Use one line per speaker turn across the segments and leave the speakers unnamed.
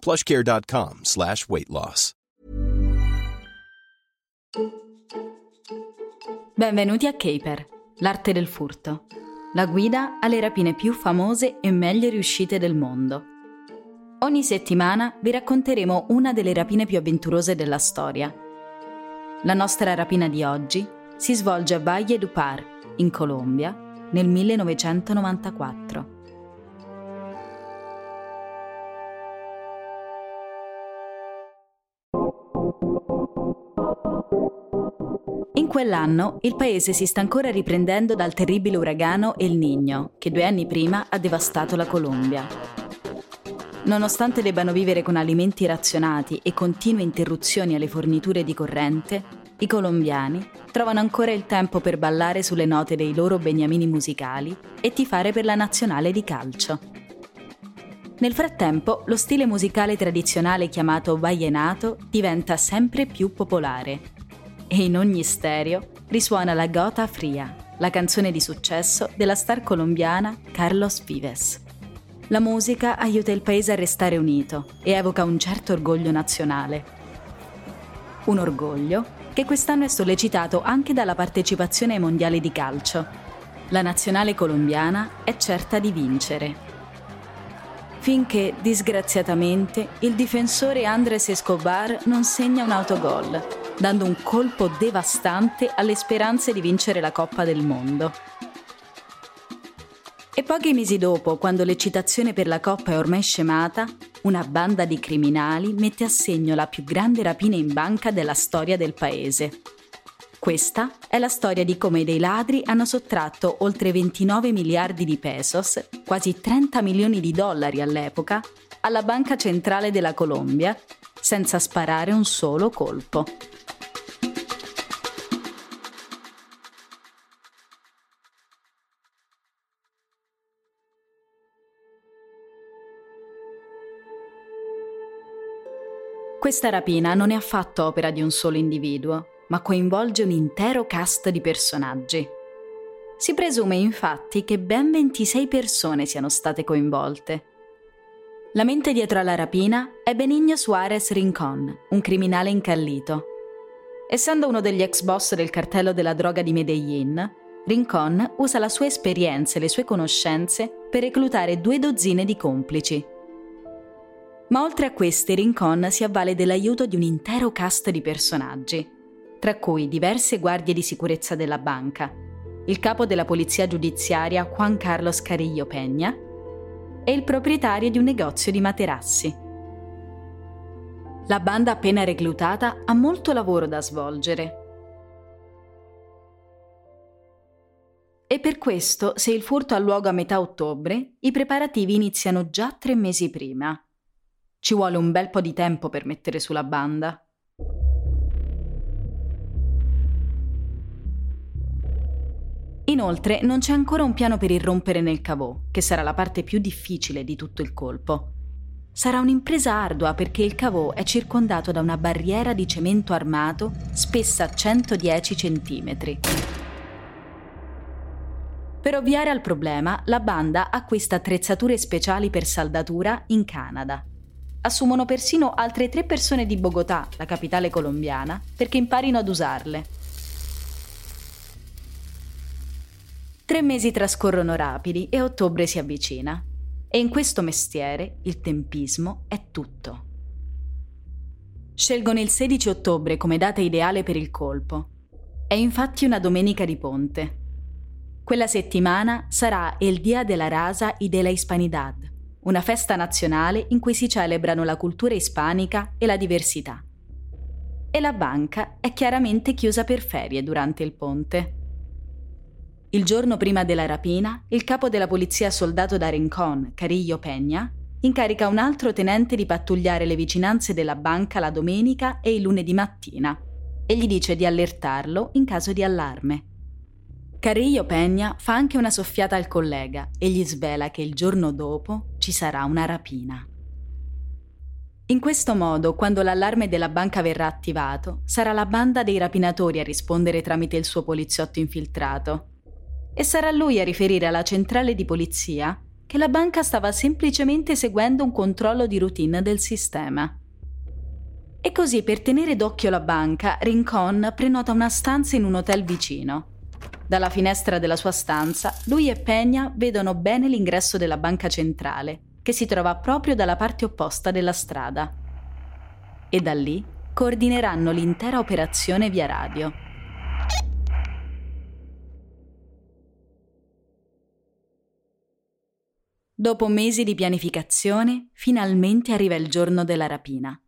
plushcare.com slash weight loss.
Benvenuti a Caper, l'arte del furto, la guida alle rapine più famose e meglio riuscite del mondo. Ogni settimana vi racconteremo una delle rapine più avventurose della storia. La nostra rapina di oggi si svolge a Valle du Par, in Colombia, nel 1994. Quell'anno il paese si sta ancora riprendendo dal terribile uragano El Niño, che due anni prima ha devastato la Colombia. Nonostante debbano vivere con alimenti razionati e continue interruzioni alle forniture di corrente, i colombiani trovano ancora il tempo per ballare sulle note dei loro beniamini musicali e tifare per la nazionale di calcio. Nel frattempo, lo stile musicale tradizionale chiamato vallenato diventa sempre più popolare e in ogni stereo risuona la Gota Fria, la canzone di successo della star colombiana Carlos Vives. La musica aiuta il paese a restare unito e evoca un certo orgoglio nazionale. Un orgoglio che quest'anno è sollecitato anche dalla partecipazione ai mondiali di calcio. La nazionale colombiana è certa di vincere. Finché, disgraziatamente, il difensore Andres Escobar non segna un autogol, dando un colpo devastante alle speranze di vincere la Coppa del Mondo. E pochi mesi dopo, quando l'eccitazione per la Coppa è ormai scemata, una banda di criminali mette a segno la più grande rapina in banca della storia del paese. Questa è la storia di come dei ladri hanno sottratto oltre 29 miliardi di pesos, quasi 30 milioni di dollari all'epoca, alla Banca Centrale della Colombia, senza sparare un solo colpo. Questa rapina non è affatto opera di un solo individuo, ma coinvolge un intero cast di personaggi. Si presume infatti che ben 26 persone siano state coinvolte. La mente dietro alla rapina è Benigno Suarez Rincon, un criminale incallito. Essendo uno degli ex boss del cartello della droga di Medellin, Rincon usa la sua esperienza e le sue conoscenze per reclutare due dozzine di complici. Ma oltre a questi, Rincon si avvale dell'aiuto di un intero cast di personaggi, tra cui diverse guardie di sicurezza della banca, il capo della polizia giudiziaria Juan Carlos Carillo Peña e il proprietario di un negozio di materassi. La banda appena reclutata ha molto lavoro da svolgere. E per questo, se il furto ha luogo a metà ottobre, i preparativi iniziano già tre mesi prima. Ci vuole un bel po' di tempo per mettere sulla banda. Inoltre non c'è ancora un piano per irrompere nel cavò, che sarà la parte più difficile di tutto il colpo. Sarà un'impresa ardua perché il cavò è circondato da una barriera di cemento armato spessa 110 cm. Per ovviare al problema, la banda acquista attrezzature speciali per saldatura in Canada. Assumono persino altre tre persone di Bogotà, la capitale colombiana, perché imparino ad usarle. Tre mesi trascorrono rapidi e ottobre si avvicina. E in questo mestiere il tempismo è tutto. Scelgono il 16 ottobre come data ideale per il colpo. È infatti una domenica di ponte. Quella settimana sarà il Dia de la Raza y de la Hispanidad, una festa nazionale in cui si celebrano la cultura ispanica e la diversità. E la banca è chiaramente chiusa per ferie durante il ponte. Il giorno prima della rapina, il capo della polizia soldato da Rincon, Carillo Peña, incarica un altro tenente di pattugliare le vicinanze della banca la domenica e il lunedì mattina e gli dice di allertarlo in caso di allarme. Carillo Peña fa anche una soffiata al collega e gli svela che il giorno dopo ci sarà una rapina. In questo modo, quando l'allarme della banca verrà attivato, sarà la banda dei rapinatori a rispondere tramite il suo poliziotto infiltrato. E sarà lui a riferire alla centrale di polizia che la banca stava semplicemente seguendo un controllo di routine del sistema. E così per tenere d'occhio la banca, Rincon prenota una stanza in un hotel vicino. Dalla finestra della sua stanza, lui e Peña vedono bene l'ingresso della banca centrale, che si trova proprio dalla parte opposta della strada. E da lì coordineranno l'intera operazione via radio. Dopo mesi di pianificazione, finalmente arriva il giorno della rapina.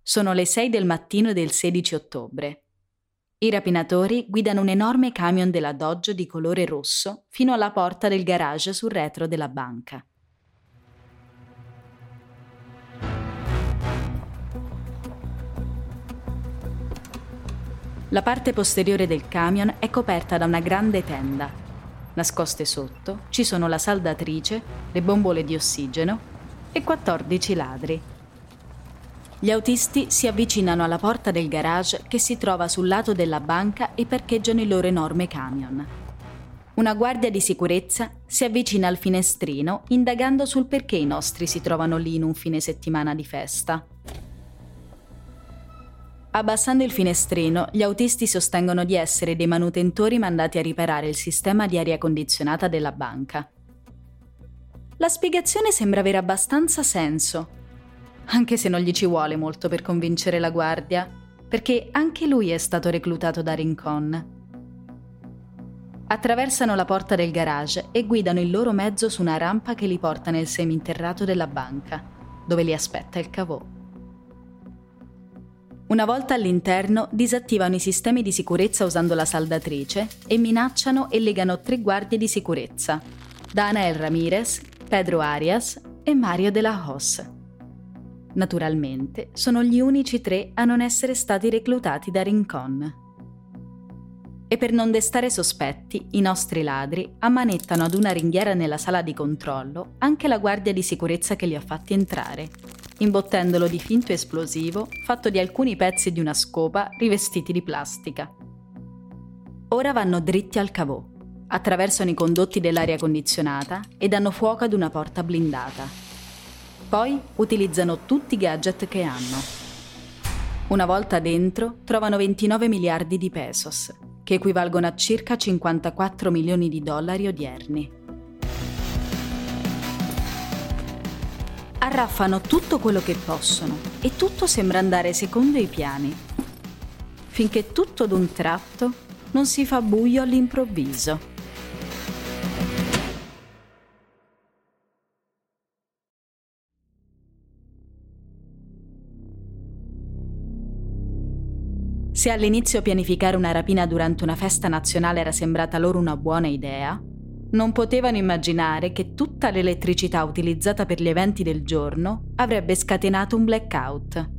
Sono le 6 del mattino del 16 ottobre. I rapinatori guidano un enorme camion della Dodge di colore rosso fino alla porta del garage sul retro della banca. La parte posteriore del camion è coperta da una grande tenda Nascoste sotto ci sono la saldatrice, le bombole di ossigeno e 14 ladri. Gli autisti si avvicinano alla porta del garage che si trova sul lato della banca e parcheggiano il loro enorme camion. Una guardia di sicurezza si avvicina al finestrino indagando sul perché i nostri si trovano lì in un fine settimana di festa. Abbassando il finestrino, gli autisti sostengono di essere dei manutentori mandati a riparare il sistema di aria condizionata della banca. La spiegazione sembra avere abbastanza senso, anche se non gli ci vuole molto per convincere la guardia, perché anche lui è stato reclutato da Rincon. Attraversano la porta del garage e guidano il loro mezzo su una rampa che li porta nel seminterrato della banca, dove li aspetta il cavò. Una volta all'interno, disattivano i sistemi di sicurezza usando la saldatrice e minacciano e legano tre guardie di sicurezza, Danael Ramirez, Pedro Arias e Mario de la Hoz. Naturalmente, sono gli unici tre a non essere stati reclutati da Rincon. E per non destare sospetti, i nostri ladri ammanettano ad una ringhiera nella sala di controllo anche la guardia di sicurezza che li ha fatti entrare imbottendolo di finto esplosivo fatto di alcuni pezzi di una scopa rivestiti di plastica. Ora vanno dritti al cavò, attraversano i condotti dell'aria condizionata e danno fuoco ad una porta blindata. Poi utilizzano tutti i gadget che hanno. Una volta dentro trovano 29 miliardi di pesos, che equivalgono a circa 54 milioni di dollari odierni. arraffano tutto quello che possono e tutto sembra andare secondo i piani, finché tutto d'un tratto non si fa buio all'improvviso. Se all'inizio pianificare una rapina durante una festa nazionale era sembrata loro una buona idea, non potevano immaginare che tutta l'elettricità utilizzata per gli eventi del giorno avrebbe scatenato un blackout.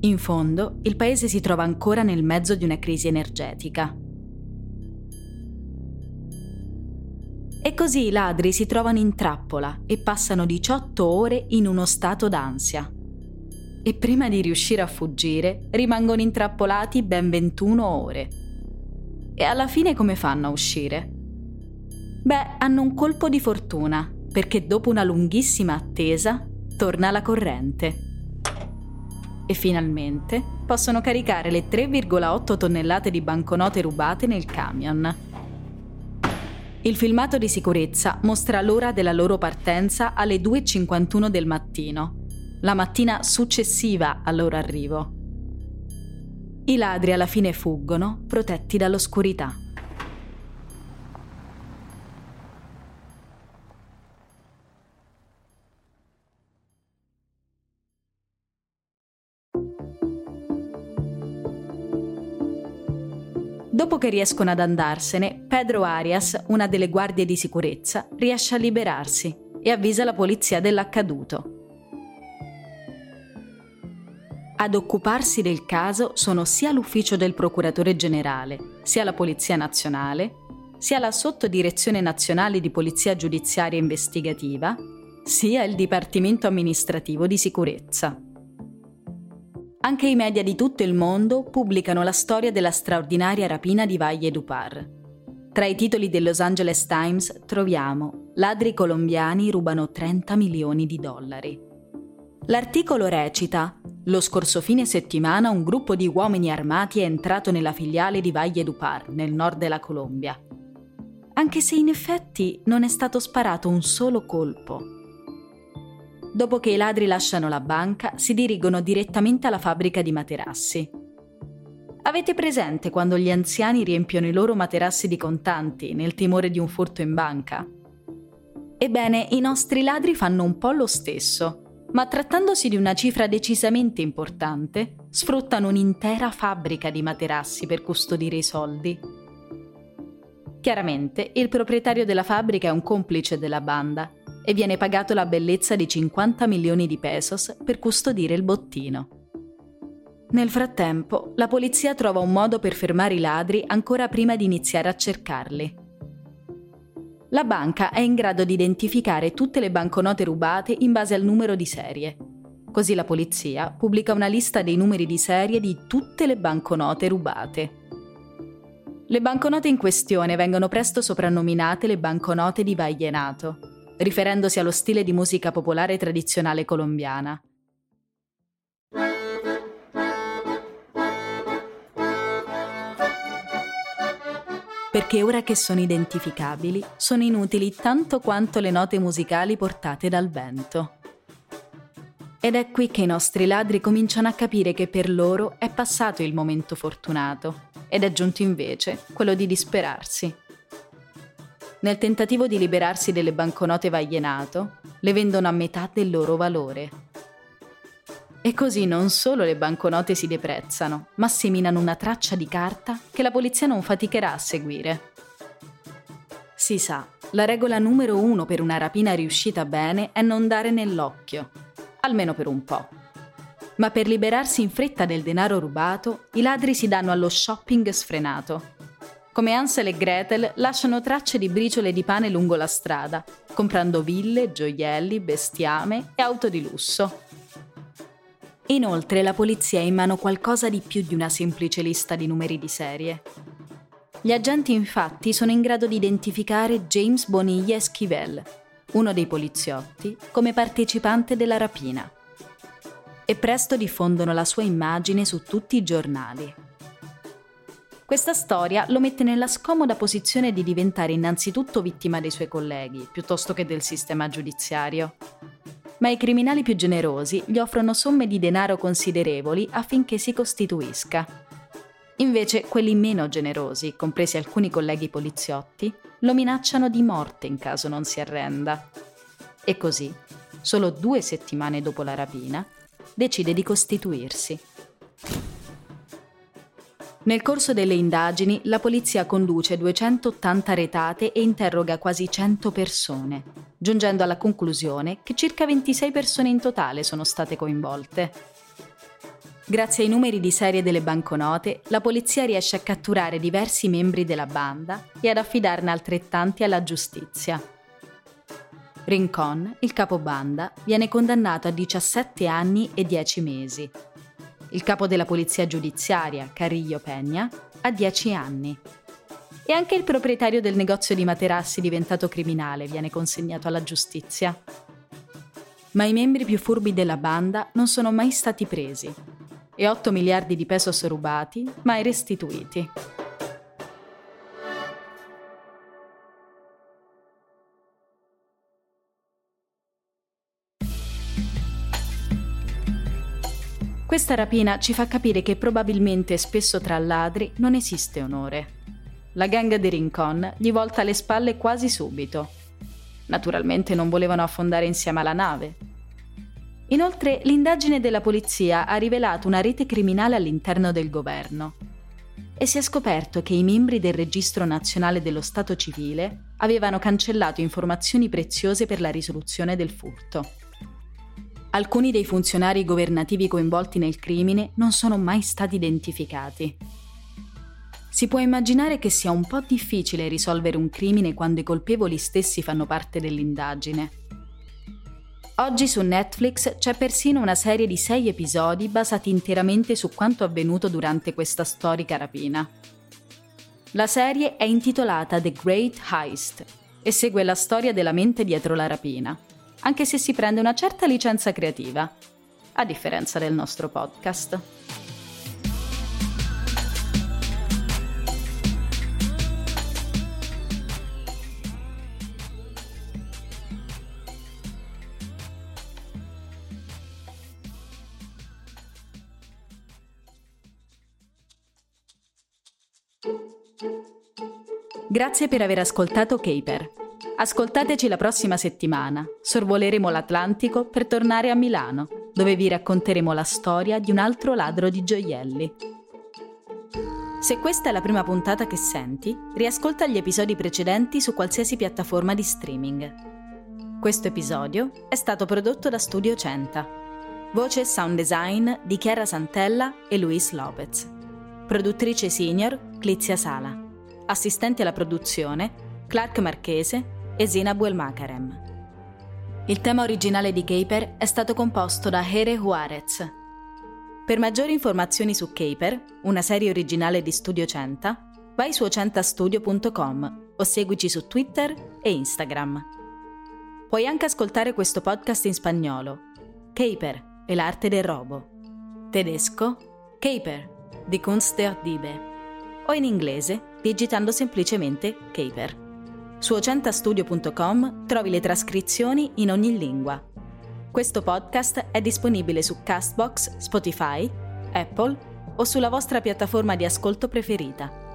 In fondo, il paese si trova ancora nel mezzo di una crisi energetica. E così i ladri si trovano in trappola e passano 18 ore in uno stato d'ansia. E prima di riuscire a fuggire, rimangono intrappolati ben 21 ore. E alla fine come fanno a uscire? Beh, hanno un colpo di fortuna, perché dopo una lunghissima attesa torna la corrente. E finalmente possono caricare le 3,8 tonnellate di banconote rubate nel camion. Il filmato di sicurezza mostra l'ora della loro partenza alle 2.51 del mattino la mattina successiva al loro arrivo. I ladri alla fine fuggono, protetti dall'oscurità. Dopo che riescono ad andarsene, Pedro Arias, una delle guardie di sicurezza, riesce a liberarsi e avvisa la polizia dell'accaduto. Ad occuparsi del caso sono sia l'ufficio del procuratore generale, sia la Polizia Nazionale, sia la Sottodirezione Nazionale di Polizia Giudiziaria Investigativa, sia il Dipartimento Amministrativo di Sicurezza. Anche i media di tutto il mondo pubblicano la storia della straordinaria rapina di Valle Dupar. Tra i titoli del Los Angeles Times troviamo Ladri colombiani rubano 30 milioni di dollari. L'articolo recita Lo scorso fine settimana un gruppo di uomini armati è entrato nella filiale di Valle Dupar, nel nord della Colombia. Anche se in effetti non è stato sparato un solo colpo. Dopo che i ladri lasciano la banca, si dirigono direttamente alla fabbrica di materassi. Avete presente quando gli anziani riempiono i loro materassi di contanti nel timore di un furto in banca? Ebbene, i nostri ladri fanno un po' lo stesso, ma trattandosi di una cifra decisamente importante, sfruttano un'intera fabbrica di materassi per custodire i soldi. Chiaramente, il proprietario della fabbrica è un complice della banda e viene pagato la bellezza di 50 milioni di pesos per custodire il bottino. Nel frattempo, la polizia trova un modo per fermare i ladri ancora prima di iniziare a cercarli. La banca è in grado di identificare tutte le banconote rubate in base al numero di serie. Così la polizia pubblica una lista dei numeri di serie di tutte le banconote rubate. Le banconote in questione vengono presto soprannominate le banconote di Vallenato riferendosi allo stile di musica popolare tradizionale colombiana. Perché ora che sono identificabili, sono inutili tanto quanto le note musicali portate dal vento. Ed è qui che i nostri ladri cominciano a capire che per loro è passato il momento fortunato ed è giunto invece quello di disperarsi nel tentativo di liberarsi delle banconote Vaglienato, le vendono a metà del loro valore. E così non solo le banconote si deprezzano, ma seminano una traccia di carta che la polizia non faticherà a seguire. Si sa, la regola numero uno per una rapina riuscita bene è non dare nell'occhio, almeno per un po'. Ma per liberarsi in fretta del denaro rubato, i ladri si danno allo shopping sfrenato come Ansel e Gretel lasciano tracce di briciole di pane lungo la strada, comprando ville, gioielli, bestiame e auto di lusso. Inoltre la polizia ha in mano qualcosa di più di una semplice lista di numeri di serie. Gli agenti infatti sono in grado di identificare James Bonilla Esquivel, uno dei poliziotti, come partecipante della rapina. E presto diffondono la sua immagine su tutti i giornali. Questa storia lo mette nella scomoda posizione di diventare innanzitutto vittima dei suoi colleghi, piuttosto che del sistema giudiziario. Ma i criminali più generosi gli offrono somme di denaro considerevoli affinché si costituisca. Invece quelli meno generosi, compresi alcuni colleghi poliziotti, lo minacciano di morte in caso non si arrenda. E così, solo due settimane dopo la rapina, decide di costituirsi. Nel corso delle indagini, la polizia conduce 280 retate e interroga quasi 100 persone, giungendo alla conclusione che circa 26 persone in totale sono state coinvolte. Grazie ai numeri di serie delle banconote, la polizia riesce a catturare diversi membri della banda e ad affidarne altrettanti alla giustizia. Rincon, il capobanda, viene condannato a 17 anni e 10 mesi il capo della polizia giudiziaria, Carillo Peña, a 10 anni. E anche il proprietario del negozio di materassi diventato criminale viene consegnato alla giustizia. Ma i membri più furbi della banda non sono mai stati presi e 8 miliardi di pesos rubati mai restituiti. Questa rapina ci fa capire che probabilmente spesso tra ladri non esiste onore. La gang di Rincon gli volta le spalle quasi subito. Naturalmente non volevano affondare insieme alla nave. Inoltre l'indagine della polizia ha rivelato una rete criminale all'interno del governo e si è scoperto che i membri del Registro Nazionale dello Stato Civile avevano cancellato informazioni preziose per la risoluzione del furto. Alcuni dei funzionari governativi coinvolti nel crimine non sono mai stati identificati. Si può immaginare che sia un po' difficile risolvere un crimine quando i colpevoli stessi fanno parte dell'indagine. Oggi su Netflix c'è persino una serie di sei episodi basati interamente su quanto avvenuto durante questa storica rapina. La serie è intitolata The Great Heist e segue la storia della mente dietro la rapina, anche se si prende una certa licenza creativa, a differenza del nostro podcast. Grazie per aver ascoltato Caper. Ascoltateci la prossima settimana. Sorvoleremo l'Atlantico per tornare a Milano, dove vi racconteremo la storia di un altro ladro di gioielli. Se questa è la prima puntata che senti, riascolta gli episodi precedenti su qualsiasi piattaforma di streaming. Questo episodio è stato prodotto da Studio Centa. Voce e sound design di Chiara Santella e Luis Lopez. Produttrice senior Clizia Sala assistenti alla produzione Clark Marchese e Zina Buelmakarem. Il tema originale di Caper è stato composto da Here Juarez. Per maggiori informazioni su Caper, una serie originale di Studio Centa, vai su centastudio.com o seguici su Twitter e Instagram. Puoi anche ascoltare questo podcast in spagnolo, Caper e l'arte del robo, tedesco, Caper, di Kunst der Diebe, o in inglese digitando semplicemente Caper. Su ocentastudio.com trovi le trascrizioni in ogni lingua. Questo podcast è disponibile su Castbox, Spotify, Apple o sulla vostra piattaforma di ascolto preferita.